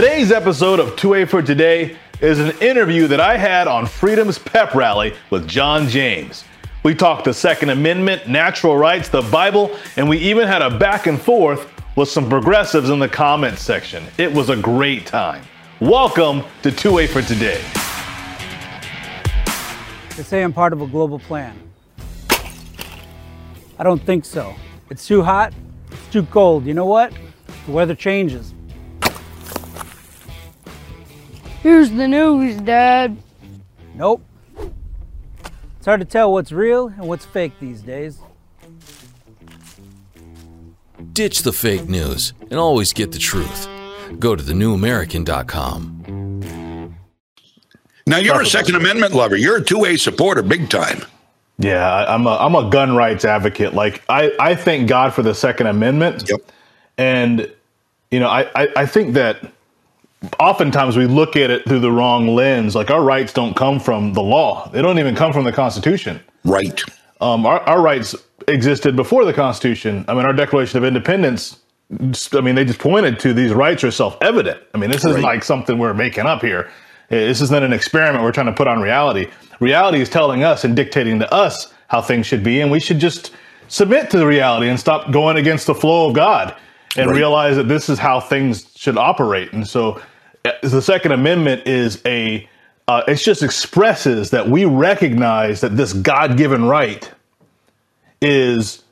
Today's episode of 2A for Today is an interview that I had on Freedom's Pep Rally with Jon James. We talked the Second Amendment, natural rights, the Bible, and we even had a back and forth with some progressives in the comments section. It was a great time. Welcome to 2A for Today. They say I'm part of a global plan. I don't think so. It's too hot, it's too cold. You know what? The weather changes. Here's the news, Dad. Nope. It's hard to tell what's real and what's fake these days. Ditch the fake news and always get the truth. Go to thenewamerican.com. Now you're a Second Amendment lover. You're a two A supporter, big time. Yeah, I- I'm a I'm a gun rights advocate. Like I, I thank God for the Second Amendment. Yep. And you know, I, I, I think that oftentimes we look at it through the wrong lens. Like our rights don't come from the law. They don't even come from the Constitution. Right. Um, our, our rights existed before the Constitution. I mean, our Declaration of Independence. I mean, they just pointed to these rights are self-evident. I mean, this isn't Right. like something we're making up here. This isn't an experiment we're trying to put on reality. Reality is telling us and dictating to us how things should be, and we should just submit to the reality and stop going against the flow of God and Right. realize that this is how things should operate. And so, uh, the Second Amendment is a uh, it just expresses that we recognize that this God-given right is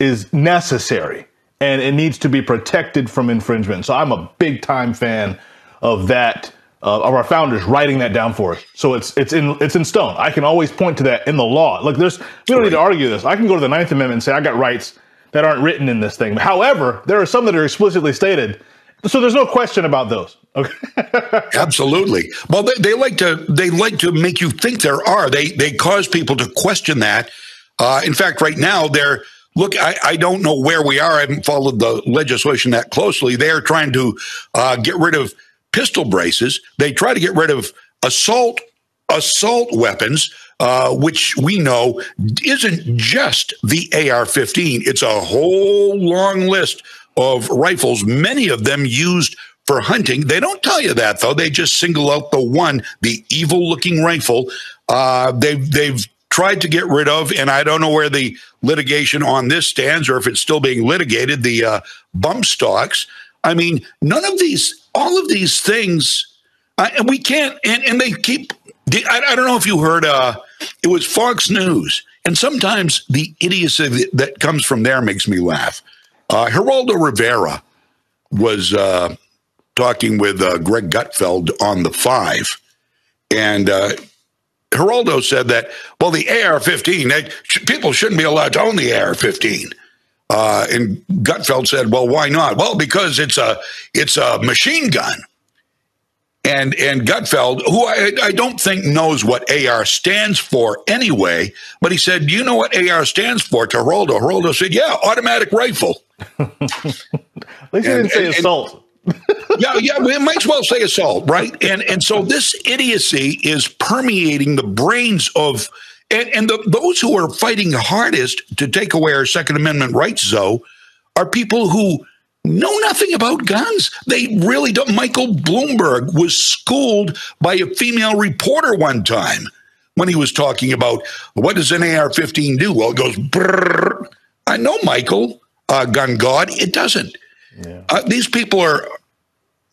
is necessary and it needs to be protected from infringement. So I'm a big time fan of that uh, of our founders writing that down for us. So it's it's in it's in stone. I can always point to that in the law. Look, there's we don't need to argue this. I can go to the Ninth Amendment and say I got rights that aren't written in this thing. However, there are some that are explicitly stated. So there's no question about those. Okay. Absolutely. Well, they, they like to they like to make you think there are. They they cause people to question that. Uh, in fact, right now they're look. I, I don't know where we are. I haven't followed the legislation that closely. They are trying to uh, get rid of pistol braces. They try to get rid of assault assault weapons. Uh, which we know isn't just the AR-15. It's a whole long list of rifles, many of them used for hunting. They don't tell you that though. They just single out the one, the evil-looking rifle. Uh, they've they've tried to get rid of, and I don't know where the litigation on this stands, or if it's still being litigated. The uh, bump stocks. I mean, none of these, all of these things, uh, and we can't. And, and they keep. I, I don't know if you heard. Uh, it was Fox News, and sometimes the idiocy that- comes from there makes me laugh. Uh, Geraldo Rivera was uh, talking with uh, Greg Gutfeld on the Five, and uh, Geraldo said that well, the AR-15, sh- people shouldn't be allowed to own the AR-15. Uh, and Gutfeld said, "Well, why not? Well, because it's a it's a machine gun." And and Gutfeld, who I, I don't think knows what AR stands for anyway, but he said, "Do you know what AR stands for?" To Geraldo, Geraldo said, "Yeah, automatic rifle." At least you didn't say and- and- assault. yeah, yeah, we might as well say assault, right? And and so this idiocy is permeating the brains of and, and the, those who are fighting hardest to take away our Second Amendment rights, though, are people who know nothing about guns. They really don't. Michael Bloomberg was schooled by a female reporter one time when he was talking about what does an AR-15 do? Well, it goes. Brrr. I know, Michael, uh, gun god. It doesn't. Uh, these people are,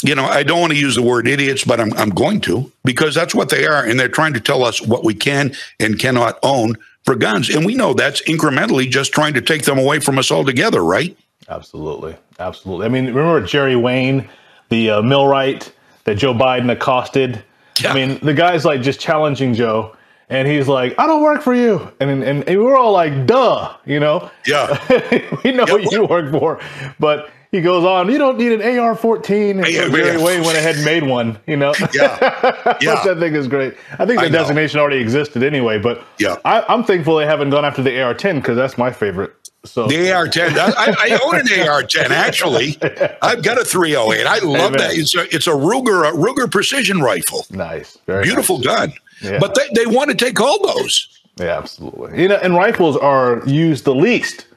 you know, I don't want to use the word idiots, but I'm, I'm going to because that's what they are. And they're trying to tell us what we can and cannot own for guns. And we know that's incrementally just trying to take them away from us altogether, right? Absolutely, absolutely. I mean, remember Jerry Wayne, the uh, millwright that Joe Biden accosted. Yeah. I mean, the guy's like just challenging Joe, and he's like, "I don't work for you," and and, and we're all like, "Duh," you know. Yeah. we know Yeah, what you work for, but he goes on. You don't need an AR-14. And Yeah, so Jerry yeah. Wayne went ahead and made one. You know. Yeah. Which Yeah. I think is great. I think the I designation already existed anyway, but Yeah. I, I'm thankful they haven't gone after the AR-10 because that's my favorite. So The AR-10. I, I own an AR-10 actually. I've got a 308. I love Amen. that. It's a it's a Ruger a Ruger precision rifle. nice, very Beautiful nice. gun. Yeah. But they, they want to take all those. Yeah, absolutely. You know, and rifles are used the least.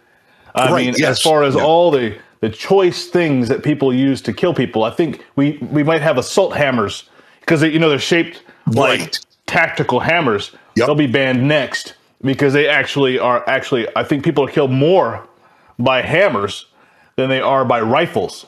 I Right, mean, yes. as far as Yeah. all the the choice things that people use to kill people. I think we we might have assault hammers because you know they're shaped like tactical hammers. Yep. They'll be banned next because they actually are actually. I think people are killed more by hammers than they are by rifles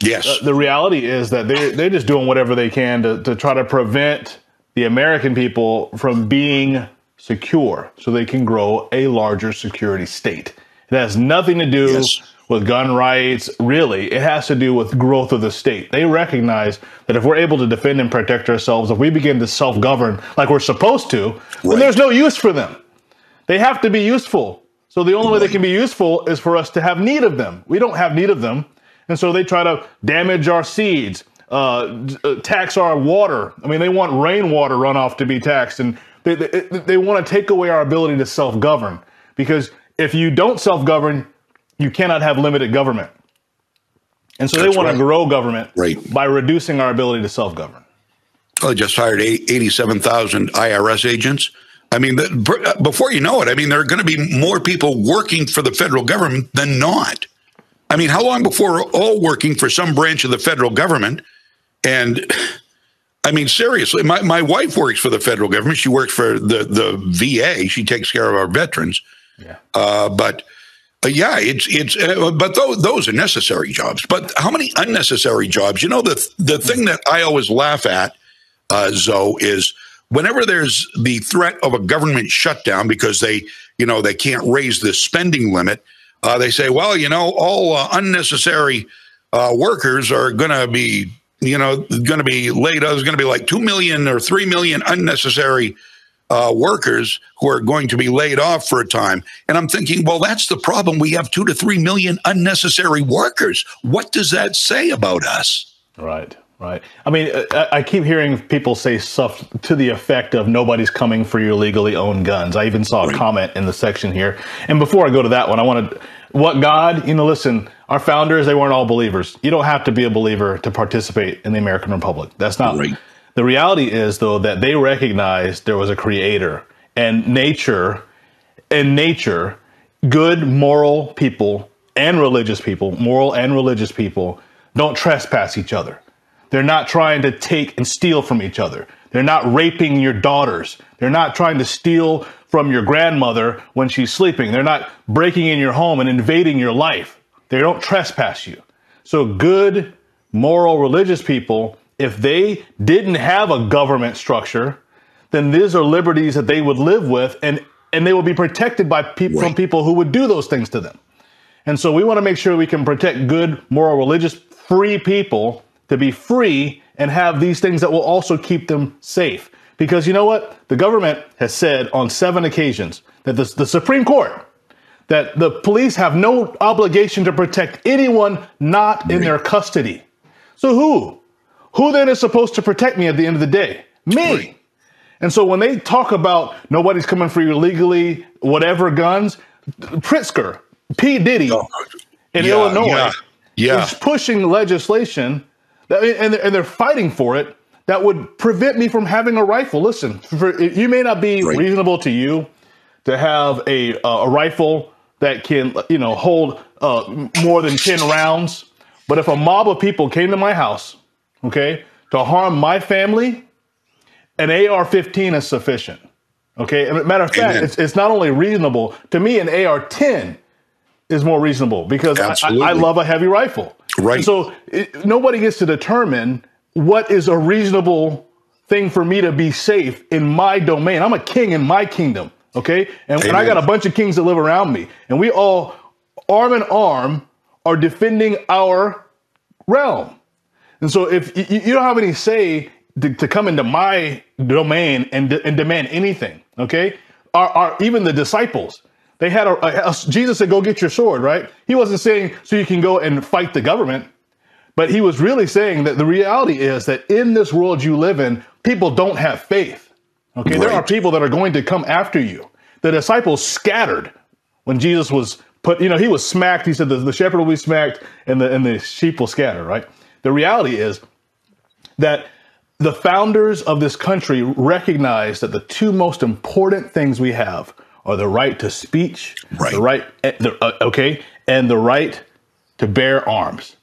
Yes. Uh, the reality is that they they're just doing whatever they can to, to try to prevent the American people from being secure so they can grow a larger security state. It has nothing to do Yes. with gun rights, really. It has to do with growth of the state. They recognize that if we're able to defend and protect ourselves, if we begin to self govern like we're supposed to, then there's no use for them. They have to be useful. So the only way they can be useful is for us to have need of them. We don't have need of them. And so they try to damage our seeds, uh, uh, tax our water. I mean, they want rainwater runoff to be taxed, and they, they, they want to take away our ability to self govern. Because if you don't self govern, you cannot have limited government. And so That's they want right. to grow government Right. by reducing our ability to self govern. Well, just hired 87,000 IRS agents. I mean, the, before you know it, I mean, there are going to be more people working for the federal government than not. I mean, how long before all working for some branch of the federal government? And I mean, seriously, my, my wife works for the federal government. She works for the, the VA. She takes care of our veterans. Yeah. Uh, but uh, yeah, it's it's uh, but those those are necessary jobs. But how many unnecessary jobs? You know, the the thing that I always laugh at, uh, Zoe, is whenever there's the threat of a government shutdown because they you know they can't raise the spending limit. Uh, they say, well, you know, all uh, unnecessary uh, workers are going to be you know going to be laid. Off. There's going to be like two million or three million unnecessary uh, workers who are going to be laid off for a time. And I'm thinking, well, that's the problem. We have two to three million unnecessary workers. What does that say about us? Right, right. I mean, uh, I, I keep hearing people say stuff to the effect of nobody's coming for your legally owned guns. I even saw a comment in the section here. And before I go to that one, I want to, what God, you know, listen, our founders, they weren't all believers. You don't have to be a believer to participate in the American Republic. That's not Right. The reality is, though, that they recognized there was a creator and nature, and nature, good moral people and religious people, moral and religious people, don't trespass each other. They're not trying to take and steal from each other. They're not raping your daughters. They're not trying to steal from your grandmother when she's sleeping. They're not breaking in your home and invading your life. They don't trespass you. So, good, moral, religious people, if they didn't have a government structure, then these are liberties that they would live with and, and they would be protected by people from people who would do those things to them. And so we want to make sure we can protect good, moral, religious, free people to be free and have these things that will also keep them safe. Because you know what? The government has said on seven occasions that the, the Supreme Court, that the police have no obligation to protect anyone not in their custody. So who? Who then is supposed to protect me at the end of the day? Me. And so when they talk about nobody's coming for you legally, whatever guns, Pritzker, P. Diddy oh, in Yeah, Illinois yeah, yeah. is pushing legislation and, they're, and they're fighting for it that would prevent me from having a rifle. Listen, for, you may not be Right. reasonable to you to have a, uh, a rifle that can, you know, hold uh, more than 10 rounds. But if a mob of people came to my house, okay, to harm my family, an AR-15 is sufficient. Okay, and matter of fact, Amen. it's, it's not only reasonable to me. An AR-10 is more reasonable because I, I, love a heavy rifle. Right. And so it, nobody gets to determine what is a reasonable thing for me to be safe in my domain. I'm a king in my kingdom. Okay, and, and I got a bunch of kings that live around me, and we all, arm in arm, are defending our realm. And so if you, you don't have any say to, to come into my domain and, de- and demand anything, okay? Our, even the disciples, they had a, a- Jesus said, go get your sword, right? He wasn't saying so you can go and fight the government, but he was really saying that the reality is that in this world you live in, people don't have faith. Okay, there are people that are going to come after you. The disciples scattered when Jesus was put, you know, he was smacked. He said the, the shepherd will be smacked and the and the sheep will scatter, right? The reality is that the founders of this country recognized that the two most important things we have are the right to speech, Right. the right, eh, the, uh, okay, and the right to bear arms.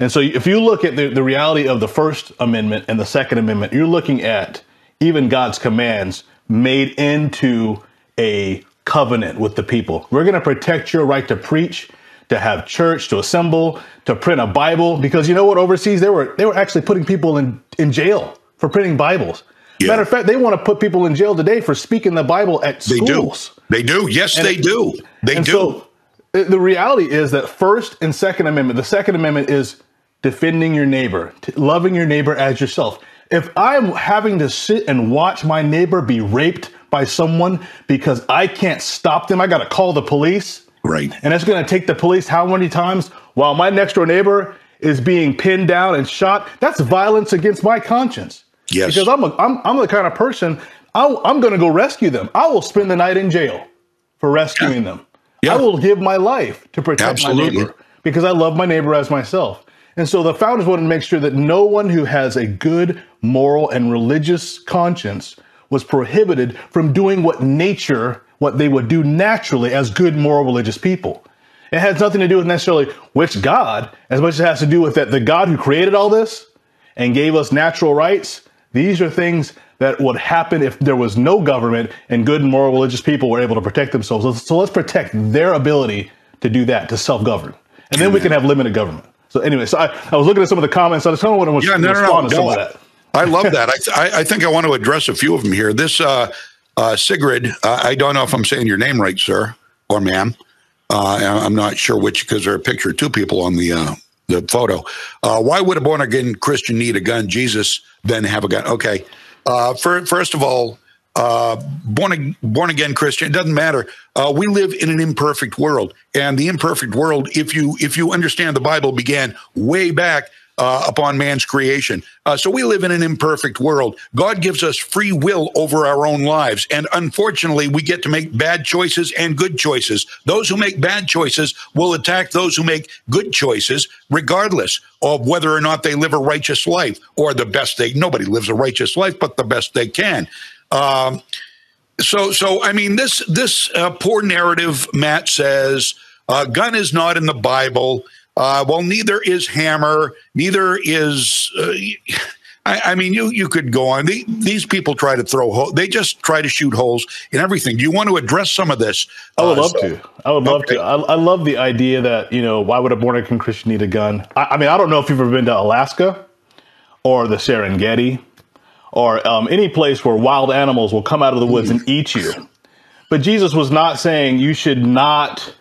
And so if you look at the, the reality of the First Amendment and the Second Amendment, you're looking at even God's commands made into a covenant with the people. We're going to protect your right to preach, to have church, to assemble, to print a Bible, because you know what? Overseas, they were they were actually putting people in, in jail for printing Bibles. Yeah. Matter of fact, they want to put people in jail today for speaking the Bible at They schools. do. They do. Yes, And they it- do. They and do. so uh, the reality is that First and Second Amendment, the Second Amendment is defending your neighbor, t- loving your neighbor as yourself. If I'm having to sit and watch my neighbor be raped by someone because I can't stop them, I got to call the police. right. And it's going to take the police how many times while my next door neighbor is being pinned down and shot? That's violence against my conscience. Yes. Because I'm, a, I'm, I'm the kind of person, I'll, I'm going to go rescue them. I will spend the night in jail for rescuing them. Yeah. I will give my life to protect Absolutely. my neighbor because I love my neighbor as myself. And so the founders wanted to make sure that no one who has a good moral and religious conscience was prohibited from doing what nature, what they would do naturally as good moral religious people. It has nothing to do with necessarily which God, as much as it has to do with that the God who created all this and gave us natural rights. These are things that would happen if there was no government and good and moral religious people were able to protect themselves. So- let's protect their ability to do that, to self-govern. And then we can have limited government. So anyway, so I, I was looking at some of the comments. I just kind of want to Yeah, no, no, respond no. to some of that. I love that. I, th- I, I think I want to address a few of them here. This uh, uh, Sigrid, uh, I don't know if I'm saying your name right, sir or ma'am. Uh, I'm not sure which because there are a picture of two people on the uh, the photo. Uh, why would a born again Christian need a gun? Jesus then have a gun. Okay. Uh, fir- first of all, uh, born born again Christian. It doesn't matter. Uh, we live in an imperfect world, and the imperfect world, if you if you understand the Bible, began way back uh, upon man's creation. Uh, so we live in an imperfect world. God gives us free will over our own lives, and unfortunately, we get to make bad choices and good choices. Those who make bad choices will attack those who make good choices, regardless of whether or not they live a righteous life or the best they. Nobody lives a righteous life, but the best they can. Um, so, so I mean, this this uh, poor narrative. Matt says, uh, "Gun is not in the Bible." Uh, well, neither is hammer. Neither is. Uh, I, I mean, you you could go on. The, these people try to throw. Ho- they just try to shoot holes in everything. Do you want to address some of this? I would Uh, love so- to. I would love Okay. to. I, I love the idea that you know why would a born again Christian need a gun? I, I mean, I don't know if you've ever been to Alaska or the Serengeti or um, any place where wild animals will come out of the woods and eat you. But Jesus was not saying you should not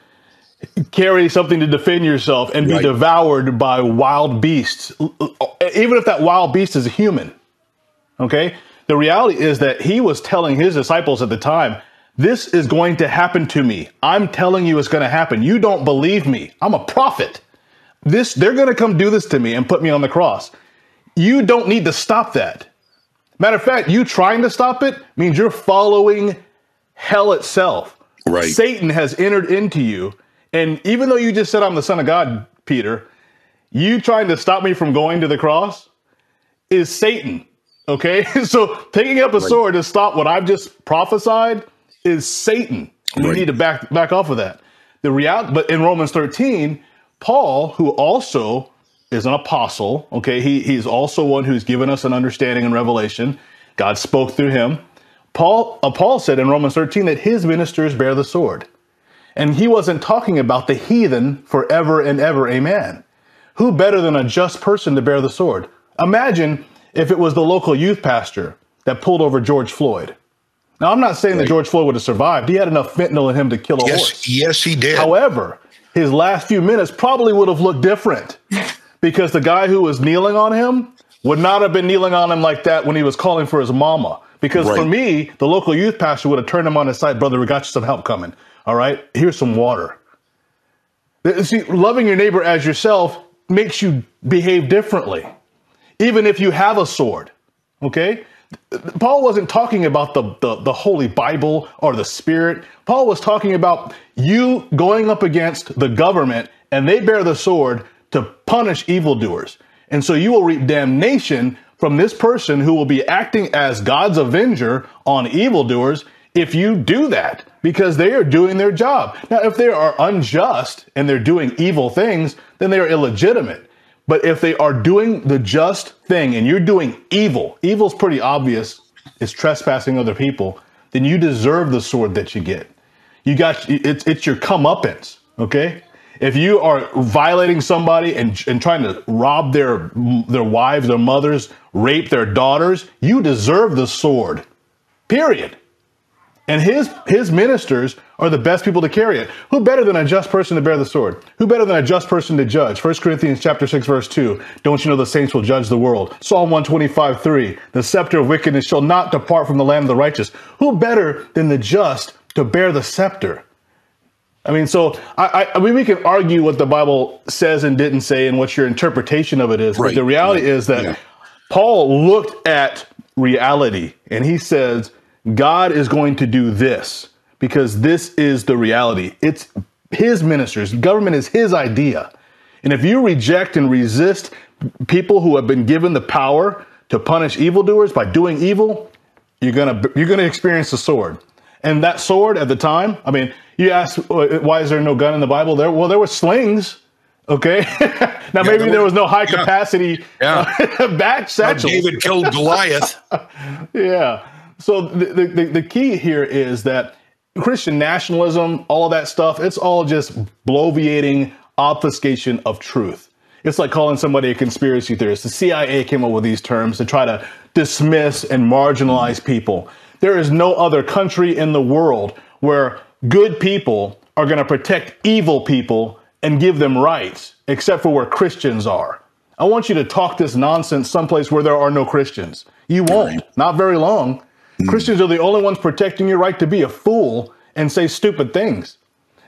carry something to defend yourself and be Right. devoured by wild beasts, even if that wild beast is a human. Okay? The reality is that he was telling his disciples at the time, this is going to happen to me. I'm telling you it's going to happen. You don't believe me. I'm a prophet. This they're going to come do this to me and put me on the cross. You don't need to stop that. Matter of fact, you trying to stop it means you're following hell itself. Right. Satan has entered into you. And even though you just said I'm the son of God, Peter, you trying to stop me from going to the cross is Satan. Okay? So taking up a sword to stop what I've just prophesied is Satan. You need to back back off of that. The reality, but in Romans 13, Paul, who also is an apostle, okay, he, he's also one who's given us an understanding and revelation. God spoke through him. Paul, uh, Paul said in Romans 13 that his ministers bear the sword. And he wasn't talking about the heathen forever and ever, amen. Who better than a just person to bear the sword? Imagine if it was the local youth pastor that pulled over George Floyd. Now, I'm not saying that George Floyd would have survived. He had enough fentanyl in him to kill a Yes, horse. yes, he did. However, his last few minutes probably would have looked different because the guy who was kneeling on him would not have been kneeling on him like that when he was calling for his mama. Because for me, the local youth pastor would have turned him on his side, brother, we got you some help coming. All right, here's some water. See, loving your neighbor as yourself makes you behave differently, even if you have a sword. Okay? Paul wasn't talking about the, the, the Holy Bible or the Spirit. Paul was talking about you going up against the government and they bear the sword to punish evildoers. And so you will reap damnation from this person who will be acting as God's avenger on evildoers if you do that. because they are doing their job. Now, if they are unjust and they're doing evil things, then they are illegitimate. But if they are doing the just thing and you're doing evil, evil's pretty obvious, it's trespassing other people, then you deserve the sword that you get. You got it's it's your comeuppance, okay? If you are violating somebody and, and trying to rob their their wives, their mothers, rape their daughters, you deserve the sword. Period. And his his ministers are the best people to carry it. Who better than a just person to bear the sword? Who better than a just person to judge? 1 Corinthians chapter 6 verse 2. Don't you know the saints will judge the world? Psalm 125 3. The scepter of wickedness shall not depart from the land of the righteous. Who better than the just to bear the scepter? I mean, so I, I, mean, we can argue what the Bible says and didn't say, and what your interpretation of it is. Right. But the reality Right. is that Yeah. Paul looked at reality, and he says, God is going to do this because this is the reality. It's his ministers. Government is his idea. And if you reject and resist people who have been given the power to punish evildoers by doing evil, you're gonna you're gonna experience the sword. And that sword at the time, I mean, you ask uh, why is there no gun in the Bible? There, well, there were slings. Okay, now maybe there there was no high yeah. capacity Yeah. uh, back How satchels. David killed Goliath. Yeah. So the, the, the key here is that Christian nationalism, all of that stuff, it's all just bloviating obfuscation of truth. It's like calling somebody a conspiracy theorist. The CIA came up with these terms to try to dismiss and marginalize people. There is no other country in the world where good people are going to protect evil people and give them rights, except for where Christians are. I want you to talk this nonsense someplace where there are no Christians. You won't, not very long. Christians are the only ones protecting your right to be a fool and say stupid things.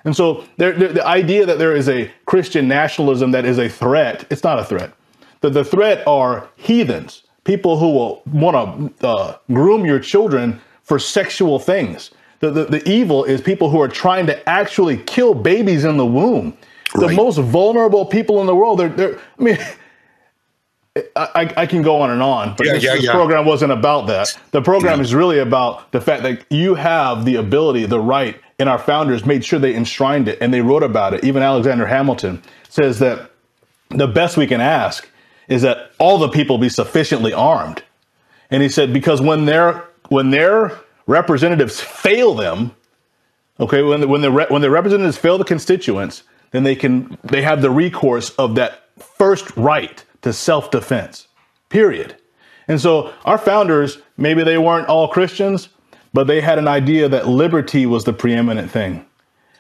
And so there, there- the idea that there is a Christian nationalism that is a threat, it's not a threat. The, the threat are heathens, people who will want to uh, groom your children for sexual things. The, the, the evil is people who are trying to actually kill babies in the womb. The most vulnerable people in the world, they're, they're I mean, I, I can go on and on, but Yeah, this, yeah, this yeah. program wasn't about that. The program is really about the fact that you have the ability, the right, and our founders made sure they enshrined it and they wrote about it. Even Alexander Hamilton says that the best we can ask is that all the people be sufficiently armed. And he said because when their when their representatives fail them, okay, when the, when the re- when the representatives fail the constituents, then they can they have the recourse of that first right to self-defense. Period. And so our founders, maybe they weren't all Christians, but they had an idea that liberty was the preeminent thing.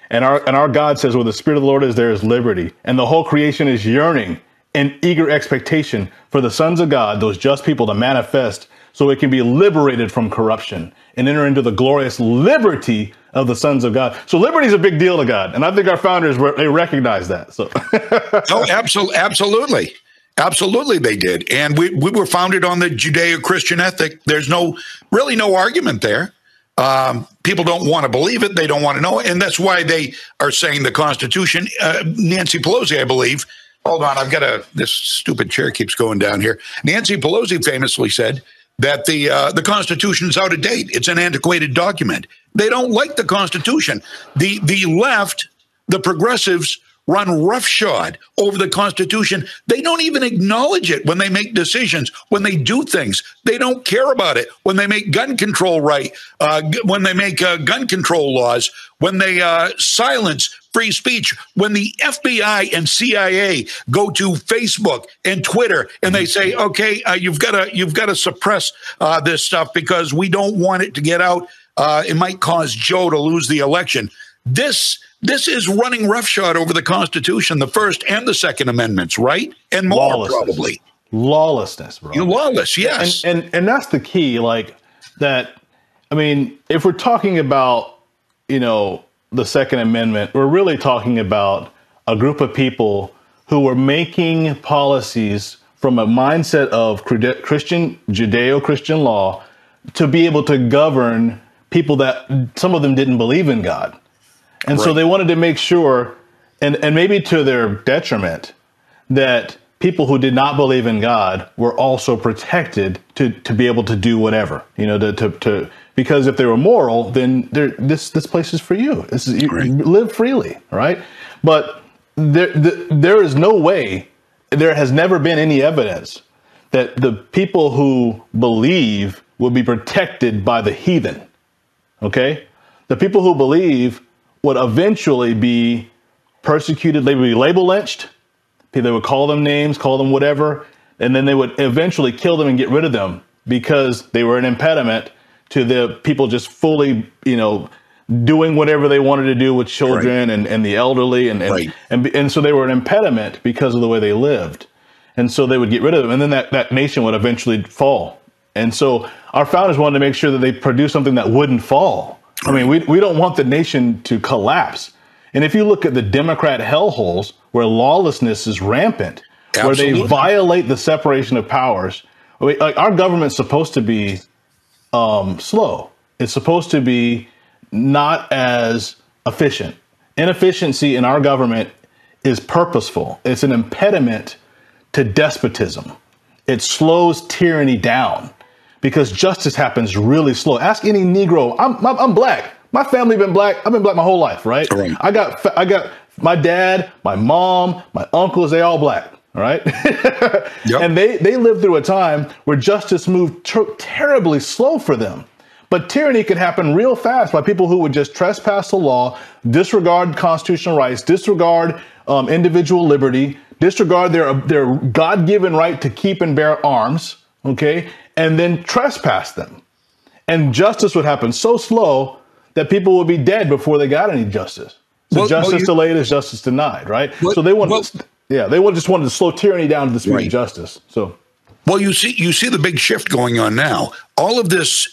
And our and our God says, where the Spirit of the Lord is, there is liberty. And the whole creation is yearning in eager expectation for the sons of God, those just people, to manifest so it can be liberated from corruption and enter into the glorious liberty of the sons of God. So liberty is a big deal to God. And I think our founders they recognize that. So Oh, absolutely, absolutely, absolutely, they did, and we we were founded on the Judeo-Christian ethic. There's no really no argument there. Um, people don't want to believe it; they don't want to know, it, and that's why they are saying the Constitution. Uh, Nancy Pelosi, I believe. Hold on, I've got a this stupid chair keeps going down here. Nancy Pelosi famously said that the uh, the Constitution is out of date. It's an antiquated document. They don't like the Constitution. The the left, the progressives run roughshod over the Constitution. They don't even acknowledge it when they make decisions, when they do things. They don't care about it when they make gun control right, uh, when they make uh, gun control laws, when they uh, silence free speech, when the FBI and CIA go to Facebook and Twitter and they say, "Okay, uh, you've got to you've got to suppress uh, this stuff because we don't want it to get out. Uh, it might cause Joe to lose the election." This this is running roughshod over the Constitution, the First and the Second Amendments, right? And more probably. lawlessness, bro. You're lawless, yes. and, and and that's the key like that i mean if we're talking about you know the second amendment we're really talking about a group of people who were making policies from a mindset of christian judeo-christian law to be able to govern people that some of them didn't believe in god and so they wanted to make sure and and maybe to their detriment that people who did not believe in God were also protected to, to be able to do whatever, you know, to, to, to Because if they were moral, then this this place is for you. This is you, Right. you live freely, right? But there the, there is no way. There has never been any evidence that the people who believe will be protected by the heathen. Okay, the people who believe would eventually be persecuted. They would be label lynched. They would call them names, call them whatever, and then they would eventually kill them and get rid of them because they were an impediment to the people just fully, you know, doing whatever they wanted to do with children and, and the elderly and and, Right. and and so they were an impediment because of the way they lived. And so they would get rid of them and then that, that nation would eventually fall. And so our founders wanted to make sure that they produced something that wouldn't fall. I mean, we, we don't want the nation to collapse. And if you look at the Democrat hellholes where lawlessness is rampant, where they violate the separation of powers, I mean, like our government's supposed to be um, slow. It's supposed to be not as efficient. Inefficiency in our government is purposeful. It's an impediment to despotism. It slows tyranny down because justice happens really slow. Ask any Negro. I'm, I'm, I'm black. My family been black. I've been black my whole life, right? Right. I got I got my dad, my mom, my uncles. They all black. All right. And they they lived through a time where justice moved ter- terribly slow for them. But tyranny could happen real fast by people who would just trespass the law, disregard constitutional rights, disregard um, individual liberty, disregard their their God given right to keep and bear arms, okay, and then trespass them. And justice would happen so slow that people would be dead before they got any justice. So Well- well, justice you- delayed is justice denied, right? Well- so they wanted, well- yeah, they would just wanted to slow tyranny down to the speed Right. of justice. So Well, you see, you see the big shift going on now. All of this,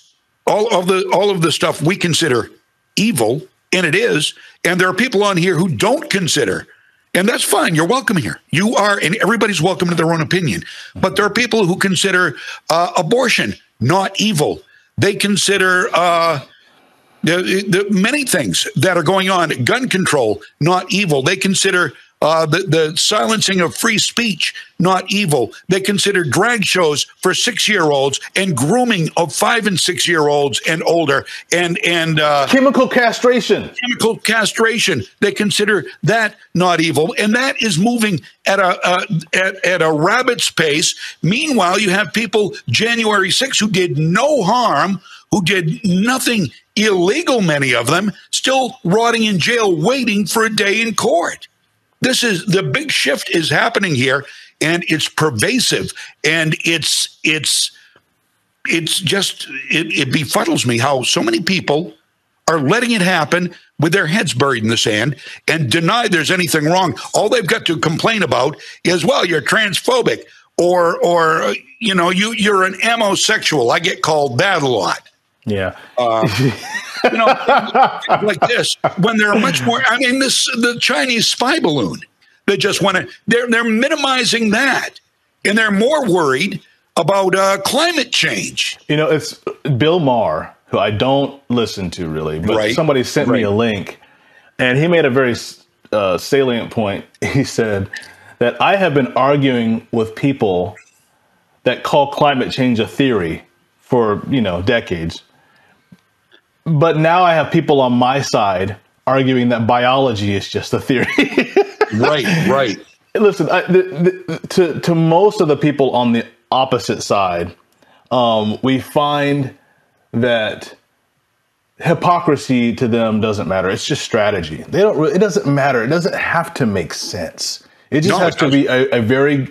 all of the, all of the stuff we consider evil, and it is. And there are people on here who don't consider, and that's fine. You're welcome here. You are, and everybody's welcome to their own opinion. But there are people who consider uh, abortion not evil. They consider. Uh, the, the many things that are going on, gun control, not evil. They consider uh, the, the silencing of free speech not evil. They consider drag shows for six year olds and grooming of five and six year olds and older and and uh, chemical castration. chemical castration. They consider that not evil, and that is moving at a uh, at, at a rabbit's pace. Meanwhile, you have people January 6 who did no harm, who did nothing illegal. Many of them still rotting in jail, waiting for a day in court. This is the big shift is happening here, and it's pervasive, and it's it's it's just it, it befuddles me how so many people are letting it happen with their heads buried in the sand and deny there's anything wrong. All they've got to complain about is, well, you're transphobic or or you know you you're an homosexual. I get called that a lot. Yeah. You know, like this when they're much more. I mean, this the Chinese spy balloon. They just want to. They're they're minimizing that, and they're more worried about uh, climate change. You know, it's Bill Maher, who I don't listen to really, but Right. somebody sent me a link, and he made a very uh, salient point. He said that I have been arguing with people that call climate change a theory for you know decades, but now I have people on my side arguing that biology is just a theory. Right, right. Listen, I, the, the, to to most of the people on the opposite side, um, we find that hypocrisy to them doesn't matter. It's just strategy. They don't. Really, it doesn't matter. It doesn't have to make sense. It just No, has it to be a, a very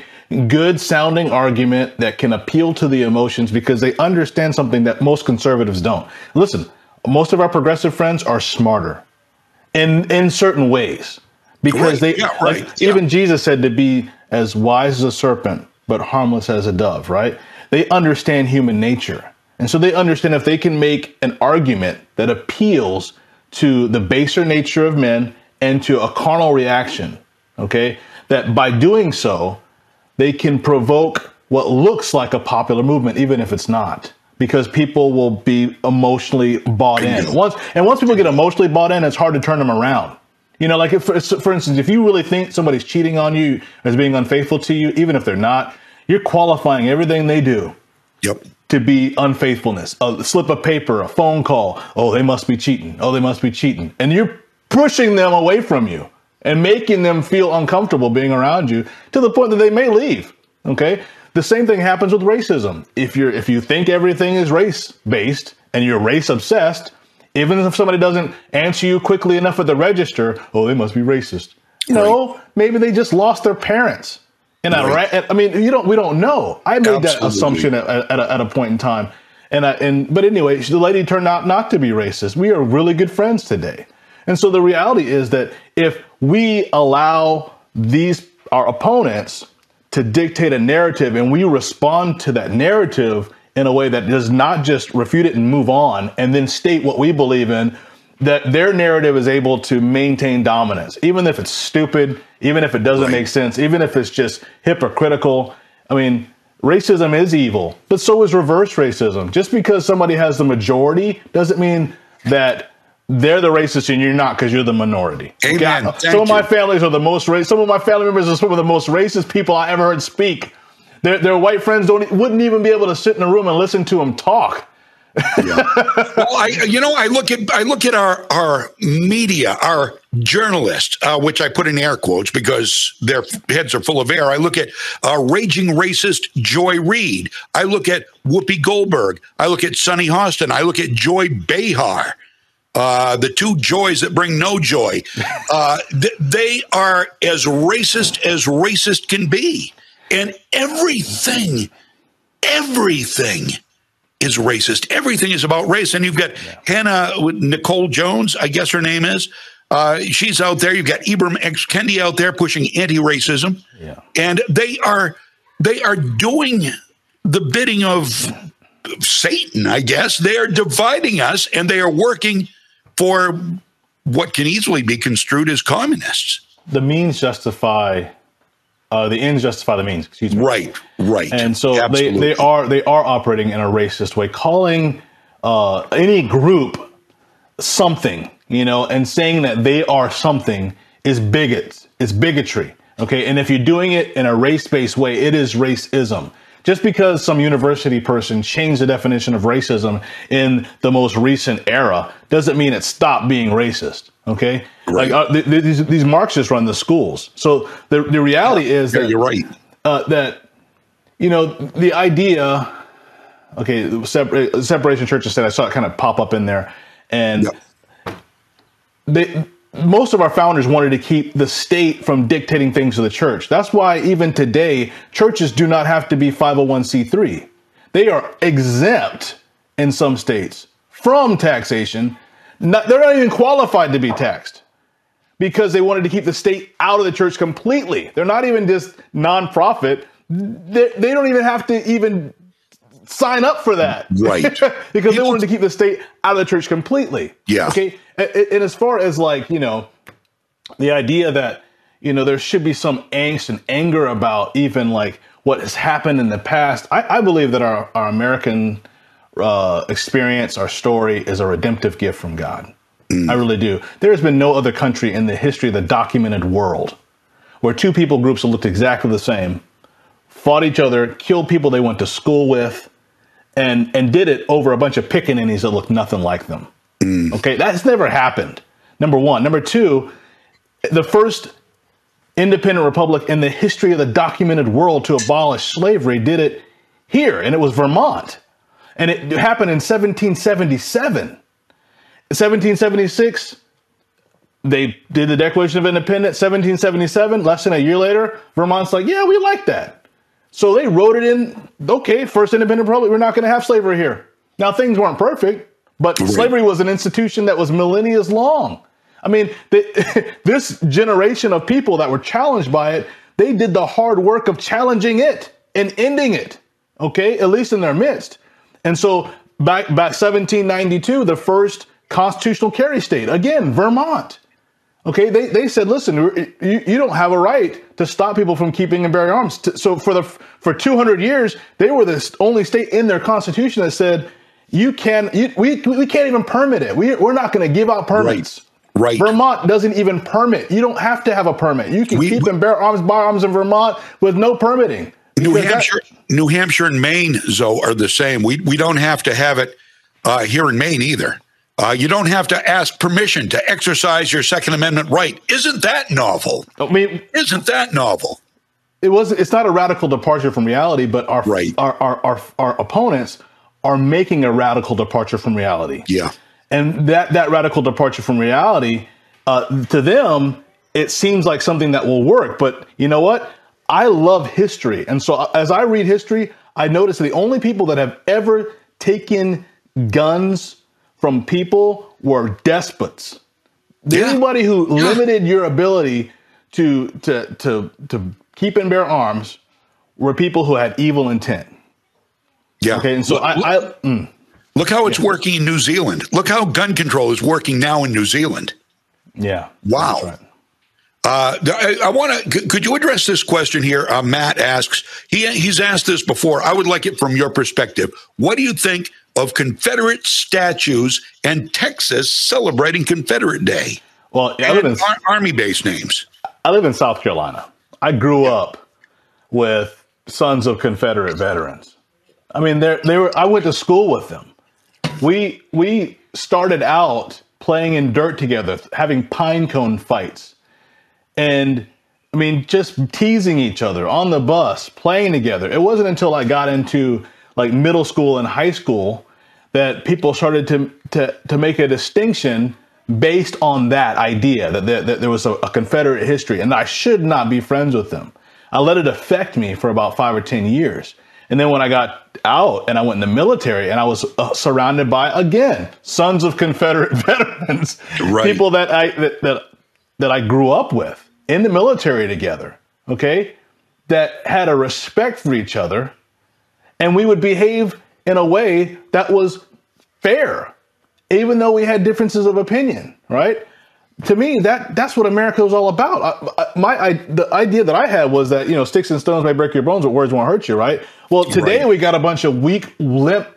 good sounding argument that can appeal to the emotions because they understand something that most conservatives don't. Listen, most of our progressive friends are smarter in in certain ways because Right, they yeah, right, like, yeah. even Jesus said to be as wise as a serpent but harmless as a dove, right? They understand human nature. And so they understand if they can make an argument that appeals to the baser nature of men and to a carnal reaction, okay? That by doing so, they can provoke what looks like a popular movement, even if it's not, because people will be emotionally bought in. Once and once people get emotionally bought in, it's hard to turn them around. You know, like if, for, instance, if you really think somebody's cheating on you, as being unfaithful to you, even if they're not, you're qualifying everything they do Yep. to be unfaithfulness. A slip of paper, a phone call. Oh, they must be cheating. Oh, they must be cheating. And you're pushing them away from you and making them feel uncomfortable being around you to the point that they may leave. Okay? The same thing happens with racism. If you're if you think everything is race based and you're race obsessed, even if somebody doesn't answer you quickly enough at the register, oh, they must be racist. No, right. maybe they just lost their parents. And right. I, I mean, you don't. We don't know. I made Absolutely. that assumption at, at, a, at, a, point in time, and I, and but anyway, the lady turned out not to be racist. We are really good friends today, and so the reality is that if we allow these our opponents to dictate a narrative, and we respond to that narrative in a way that does not just refute it and move on, and then state what we believe in, that their narrative is able to maintain dominance, even if it's stupid, even if it doesn't right. make sense, even if it's just hypocritical. I mean, racism is evil, but so is reverse racism. Just because somebody has the majority doesn't mean that they're the racist and you're not because you're the minority. Amen. Okay? Some of my families are the most racist. Some of my family members are some of the most racist people I ever heard speak. Their, their white friends don't wouldn't even be able to sit in a room and listen to them talk yeah. well, I, you know, I look at I look at our our media, our journalists, uh, which I put in air quotes because their heads are full of air. I look at uh, raging racist Joy Reid. I look at Whoopi Goldberg. I look at Sunny Hostin. I look at Joy Behar. Uh, the two joys that bring no joy. Uh, th- they are as racist as racist can be. And everything, everything is racist. Everything is about race. And you've got yeah. Hannah Nicole Jones, I guess her name is. Uh, she's out there. You've got Ibram X Kendi out there pushing anti-racism, yeah. and they are they are doing the bidding of Satan. I guess they are dividing us, and they are working for what can easily be construed as communists. The means justify uh, the ends justify the means. Excuse me. Right, right. And so they, they are they are operating in a racist way, calling uh, any group something, you know, and saying that they are something is bigots. It's bigotry. Okay, and if you're doing it in a race-based way, it is racism. Just because some university person changed the definition of racism in the most recent era doesn't mean it stopped being racist. Okay, right. like uh, th- th- these, these Marxists run the schools. So the the reality is yeah, that you're right. Uh, that you know the idea. Okay, separ- separation church and I saw it kind of pop up in there, and yep. they most of our founders wanted to keep the state from dictating things to the church. That's why even today, churches do not have to be 501c3. They are exempt in some states from taxation not, they're not even qualified to be taxed because they wanted to keep the state out of the church completely. They're not even just nonprofit. They, they don't even have to even sign up for that. Right. because they wanted to keep the state out of the church completely. Yeah. Okay. And, and as far as like, you know, the idea that, you know, there should be some angst and anger about even like what has happened in the past. I, I believe that our, our American uh, experience, our story is a redemptive gift from God. Mm. I really do. There has been no other country in the history of the documented world where two people groups that looked exactly the same fought each other, killed people they went to school with, and and did it over a bunch of pickaninnies that looked nothing like them. Mm. Okay, that's never happened. Number one. Number two, the first independent republic in the history of the documented world to abolish slavery did it here, and it was Vermont. And it happened in 1777. 1776, they did the Declaration of Independence. 1777, less than a year later, Vermont's like, yeah, we like that. So they wrote it in, okay, first independent republic, we're not going to have slavery here. Now, things weren't perfect, but right. slavery was an institution that was millennia long. I mean, the, this generation of people that were challenged by it, they did the hard work of challenging it and ending it, okay, at least in their midst. And so back back 1792, the first constitutional carry state, again, Vermont. Okay, they, they said, listen, you, you don't have a right to stop people from keeping and bearing arms. So for the for 200 years, they were the only state in their constitution that said you can you, we we can't even permit it. We we're not going to give out permits. Right. right. Vermont doesn't even permit. You don't have to have a permit. You can we, keep and bear arms, buy arms in Vermont with no permitting. New Because that- Hampshire, New Hampshire and Maine, though, are the same. We we don't have to have it uh, here in Maine either. Uh, you don't have to ask permission to exercise your Second Amendment right. Isn't that novel? I mean, Isn't that novel? it was it's not a radical departure from reality, but our Right. our, our our our opponents are making a radical departure from reality. Yeah. And that that radical departure from reality, uh, to them, it seems like something that will work. But you know what? I love history, and so uh, as I read history, I notice the only people that have ever taken guns from people were despots. Yeah. Anybody who limited your ability to to to to keep and bear arms were people who had evil intent. Yeah. Okay, and so look, I, I mm, look how it's working in New Zealand. Look how gun control is working now in New Zealand. yeah, Wow. right. Uh, I, I want to. Could you address this question here? Uh, Matt asks. He he's asked this before. I would like it from your perspective. What do you think of Confederate statues and Texas celebrating Confederate Day Well, I live in ar- Army base names? I live in South Carolina. I grew up with sons of Confederate veterans. I mean, they were. I went to school with them. We we started out playing in dirt together, having pine cone fights, and I mean, just teasing each other on the bus, playing together. It wasn't until I got into like middle school and high school that people started to to to make a distinction based on that idea that there, that there was a, a Confederate history, and I should not be friends with them. I let it affect me for about five or ten years, and then when I got out and I went in the military, and I was uh, surrounded by again sons of Confederate veterans, Right. people that I that, that that I grew up with in the military together. Okay, that had a respect for each other and we would behave in a way that was fair, even though we had differences of opinion, right? To me, that that's what America was all about. I, I- my I, the idea that I had was that you know sticks and stones may break your bones, but words won't hurt you, right? Well, today Right. we got a bunch of weak, limp,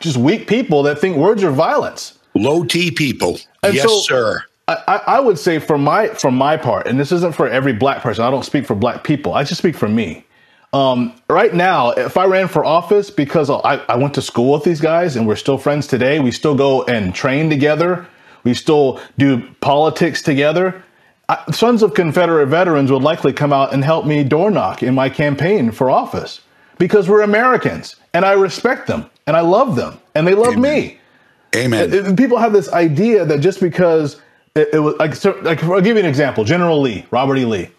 just weak people that think words are violence. Low T people. And yes, so- sir. I, I I would say for my for my part, and this isn't for every black person. I don't speak for black people. I just speak for me. Um, right now, if I ran for office, because I, I went to school with these guys and we're still friends today, we still go and train together, we still do politics together. I, sons of Confederate veterans would likely come out and help me door knock in my campaign for office because we're Americans and I respect them and I love them and they love me. Amen. It- it- people have this idea that just because it, it was like, so, like, I'll give you an example. General Lee, Robert E. Lee.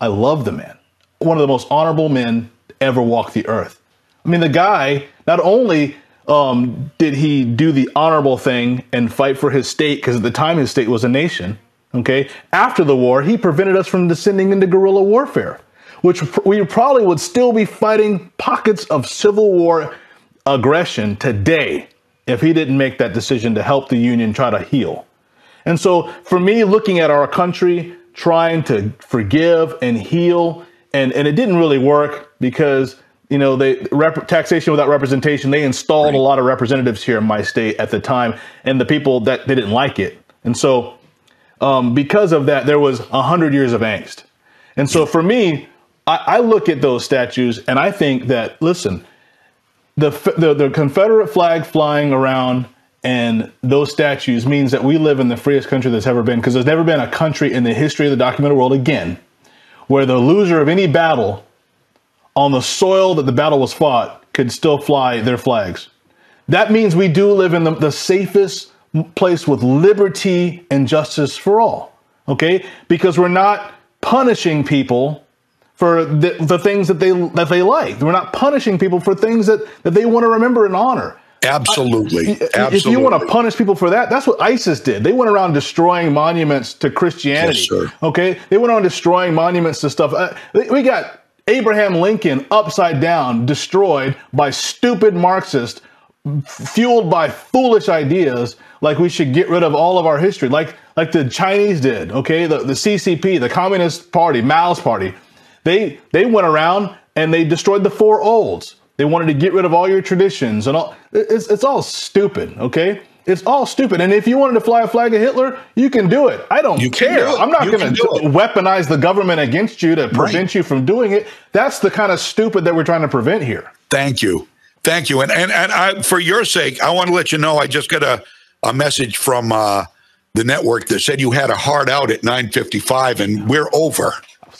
I love the man. One of the most honorable men ever walk the earth. I mean, the guy not only um, did he do the honorable thing and fight for his state, because at the time his state was a nation. Okay, after the war, he prevented us from descending into guerrilla warfare, which we probably would still be fighting pockets of civil war aggression today if he didn't make that decision to help the Union try to heal. And so for me, looking at our country, trying to forgive and heal, and, and it didn't really work because, you know, they rep, taxation without representation, they installed a lot of representatives here in my state at the time, and the people that they didn't like it. And so um, because of that, there was a hundred years of angst. And so for me, I, I look at those statues and I think that, listen, the, the the Confederate flag flying around and those statues means that we live in the freest country that's ever been because there's never been a country in the history of the documented world again where the loser of any battle on the soil that the battle was fought could still fly their flags. That means we do live in the, the safest place with liberty and justice for all. Okay? Because we're not punishing people for the, the things that they that they like. We're not punishing people for things that, that they want to remember and honor. Absolutely. Absolutely. If you want to punish people for that, that's what ISIS did. They went around destroying monuments to Christianity. Yes, sir. Okay, they went on destroying monuments to stuff. Uh, we got Abraham Lincoln upside down, destroyed by stupid Marxists, fueled by foolish ideas. Like we should get rid of all of our history, like like the Chinese did. Okay, the the CCP, the Communist Party, Mao's party, they they went around and they destroyed the four olds. They wanted to get rid of all your traditions and all. It's, it's all stupid, okay? It's all stupid. And if you wanted to fly a flag of Hitler, you can do it. I don't You care. do. I'm not going to weaponize the government against you to prevent Right. you from doing it. That's the kind of stupid that we're trying to prevent here. Thank you. Thank you. And and, and I, for your sake, I want to let you know I just got a, a message from uh, the network that said you had a hard out at 955 and we're over.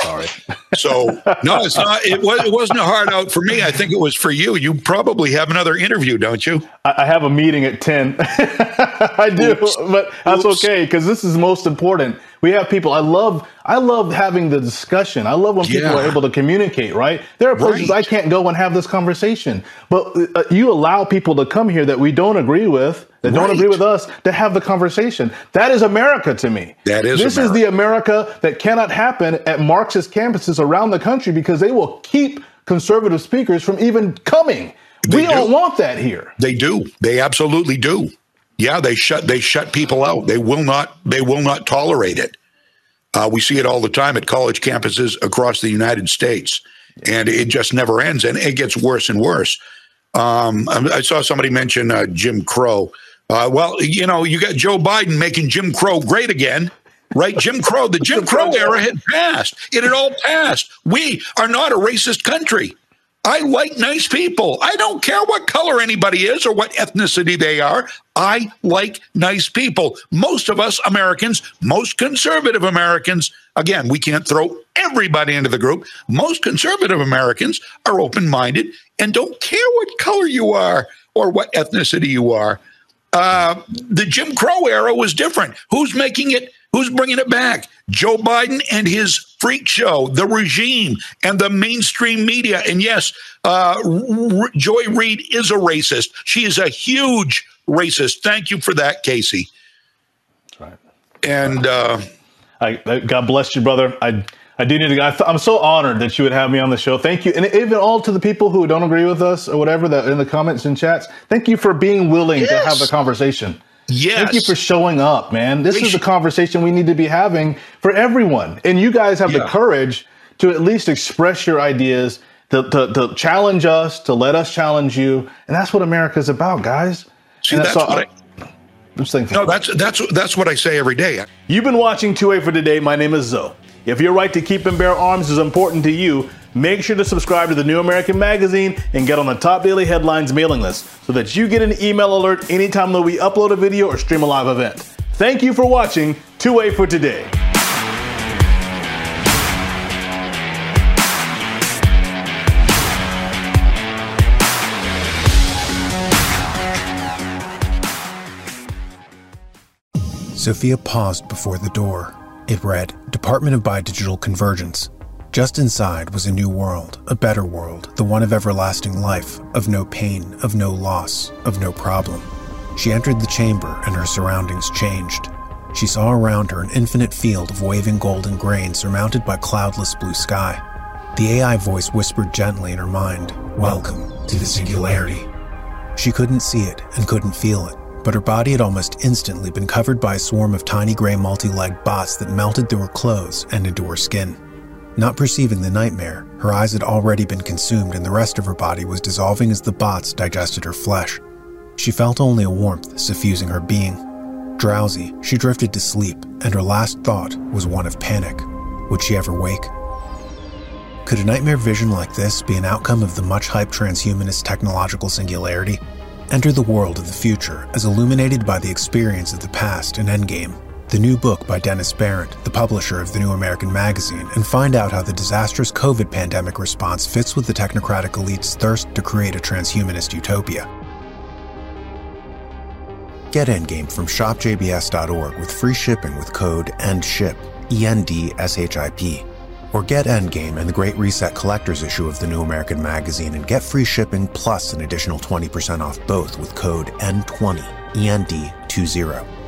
Sorry. So no, it's not. It was. It wasn't a hard out for me. I think it was for you. You probably have another interview, don't you? I I have a meeting at 10. I do, Oops. but that's Oops. okay because this is most important. We have people. I love I love having the discussion. I love when people Yeah. are able to communicate, right? There are places Right. I can't go and have this conversation. But uh, you allow people to come here that we don't agree with, that don't agree with us, to have the conversation. That is America to me. That is This is the America that cannot happen at Marxist campuses around the country because they will keep conservative speakers from even coming. They we do. don't want that here. They do. They absolutely do. Yeah, they shut they shut people out. They will not they will not tolerate it. Uh, we see it all the time at college campuses across the United States, and it just never ends, and it gets worse and worse. Um, I I saw somebody mention uh, Jim Crow. Uh, well, you know, you got Joe Biden making Jim Crow great again, right? Jim Crow, the Jim Crow era had passed. It had all passed. We are not a racist country. I like nice people. I don't care what color anybody is or what ethnicity they are. I like nice people. Most of us Americans, most conservative Americans, again, we can't throw everybody into the group. Most conservative Americans are open minded and don't care what color you are or what ethnicity you are. Uh, the Jim Crow era was different. Who's making it? Who's bringing it back? Joe Biden and his freak show, the regime, and the mainstream media. And yes, uh, R- Joy Reid is a racist. She is a huge racist. Thank you for that, Casey. right. And uh, I- God bless you, brother. I I do need to. I I'm so honored that you would have me on the show. Thank you, and even all to the people who don't agree with us or whatever that in the comments and chats. Thank you for being willing to have the conversation. yes, Thank you for showing up, man. This We is the should- conversation we need to be having for everyone, and you guys have the courage to at least express your ideas, to, to, to challenge us, to let us challenge you, and that's what America's about, guys. See, And that's all- what I- I'm thinking. no, that's that's that's what I say every day. You've been watching 2A for Today. My name is Zoe. If your right to keep and bear arms is important to you, make sure to subscribe to the New American Magazine and get on the top daily headlines mailing list so that you get an email alert anytime that we upload a video or stream a live event. Thank you for watching 2A for Today. Sophia paused before the door. It read, Department of Biodigital Convergence. Just inside was a new world, a better world, the one of everlasting life, of no pain, of no loss, of no problem. She entered the chamber and her surroundings changed. She saw around her an infinite field of waving golden grain surmounted by cloudless blue sky. The AI voice whispered gently in her mind, Welcome to the singularity. She couldn't see it and couldn't feel it, but her body had almost instantly been covered by a swarm of tiny gray multi legged bots that melted through her clothes and into her skin. Not perceiving the nightmare, her eyes had already been consumed and the rest of her body was dissolving as the bots digested her flesh. She felt only a warmth suffusing her being. Drowsy, she drifted to sleep, and her last thought was one of panic. Would she ever wake? Could a nightmare vision like this be an outcome of the much hyped transhumanist technological singularity? Enter the world of the future as illuminated by the experience of the past in Endgame, the new book by Dennis Behreandt, the publisher of the New American Magazine, and find out how the disastrous COVID pandemic response fits with the technocratic elite's thirst to create a transhumanist utopia. Get Endgame from shopjbs.org with free shipping with code ENDSHIP, E N D S H I P. Or get Endgame and the Great Reset Collector's issue of the New American Magazine and get free shipping plus an additional 20% off both with code N20, END20.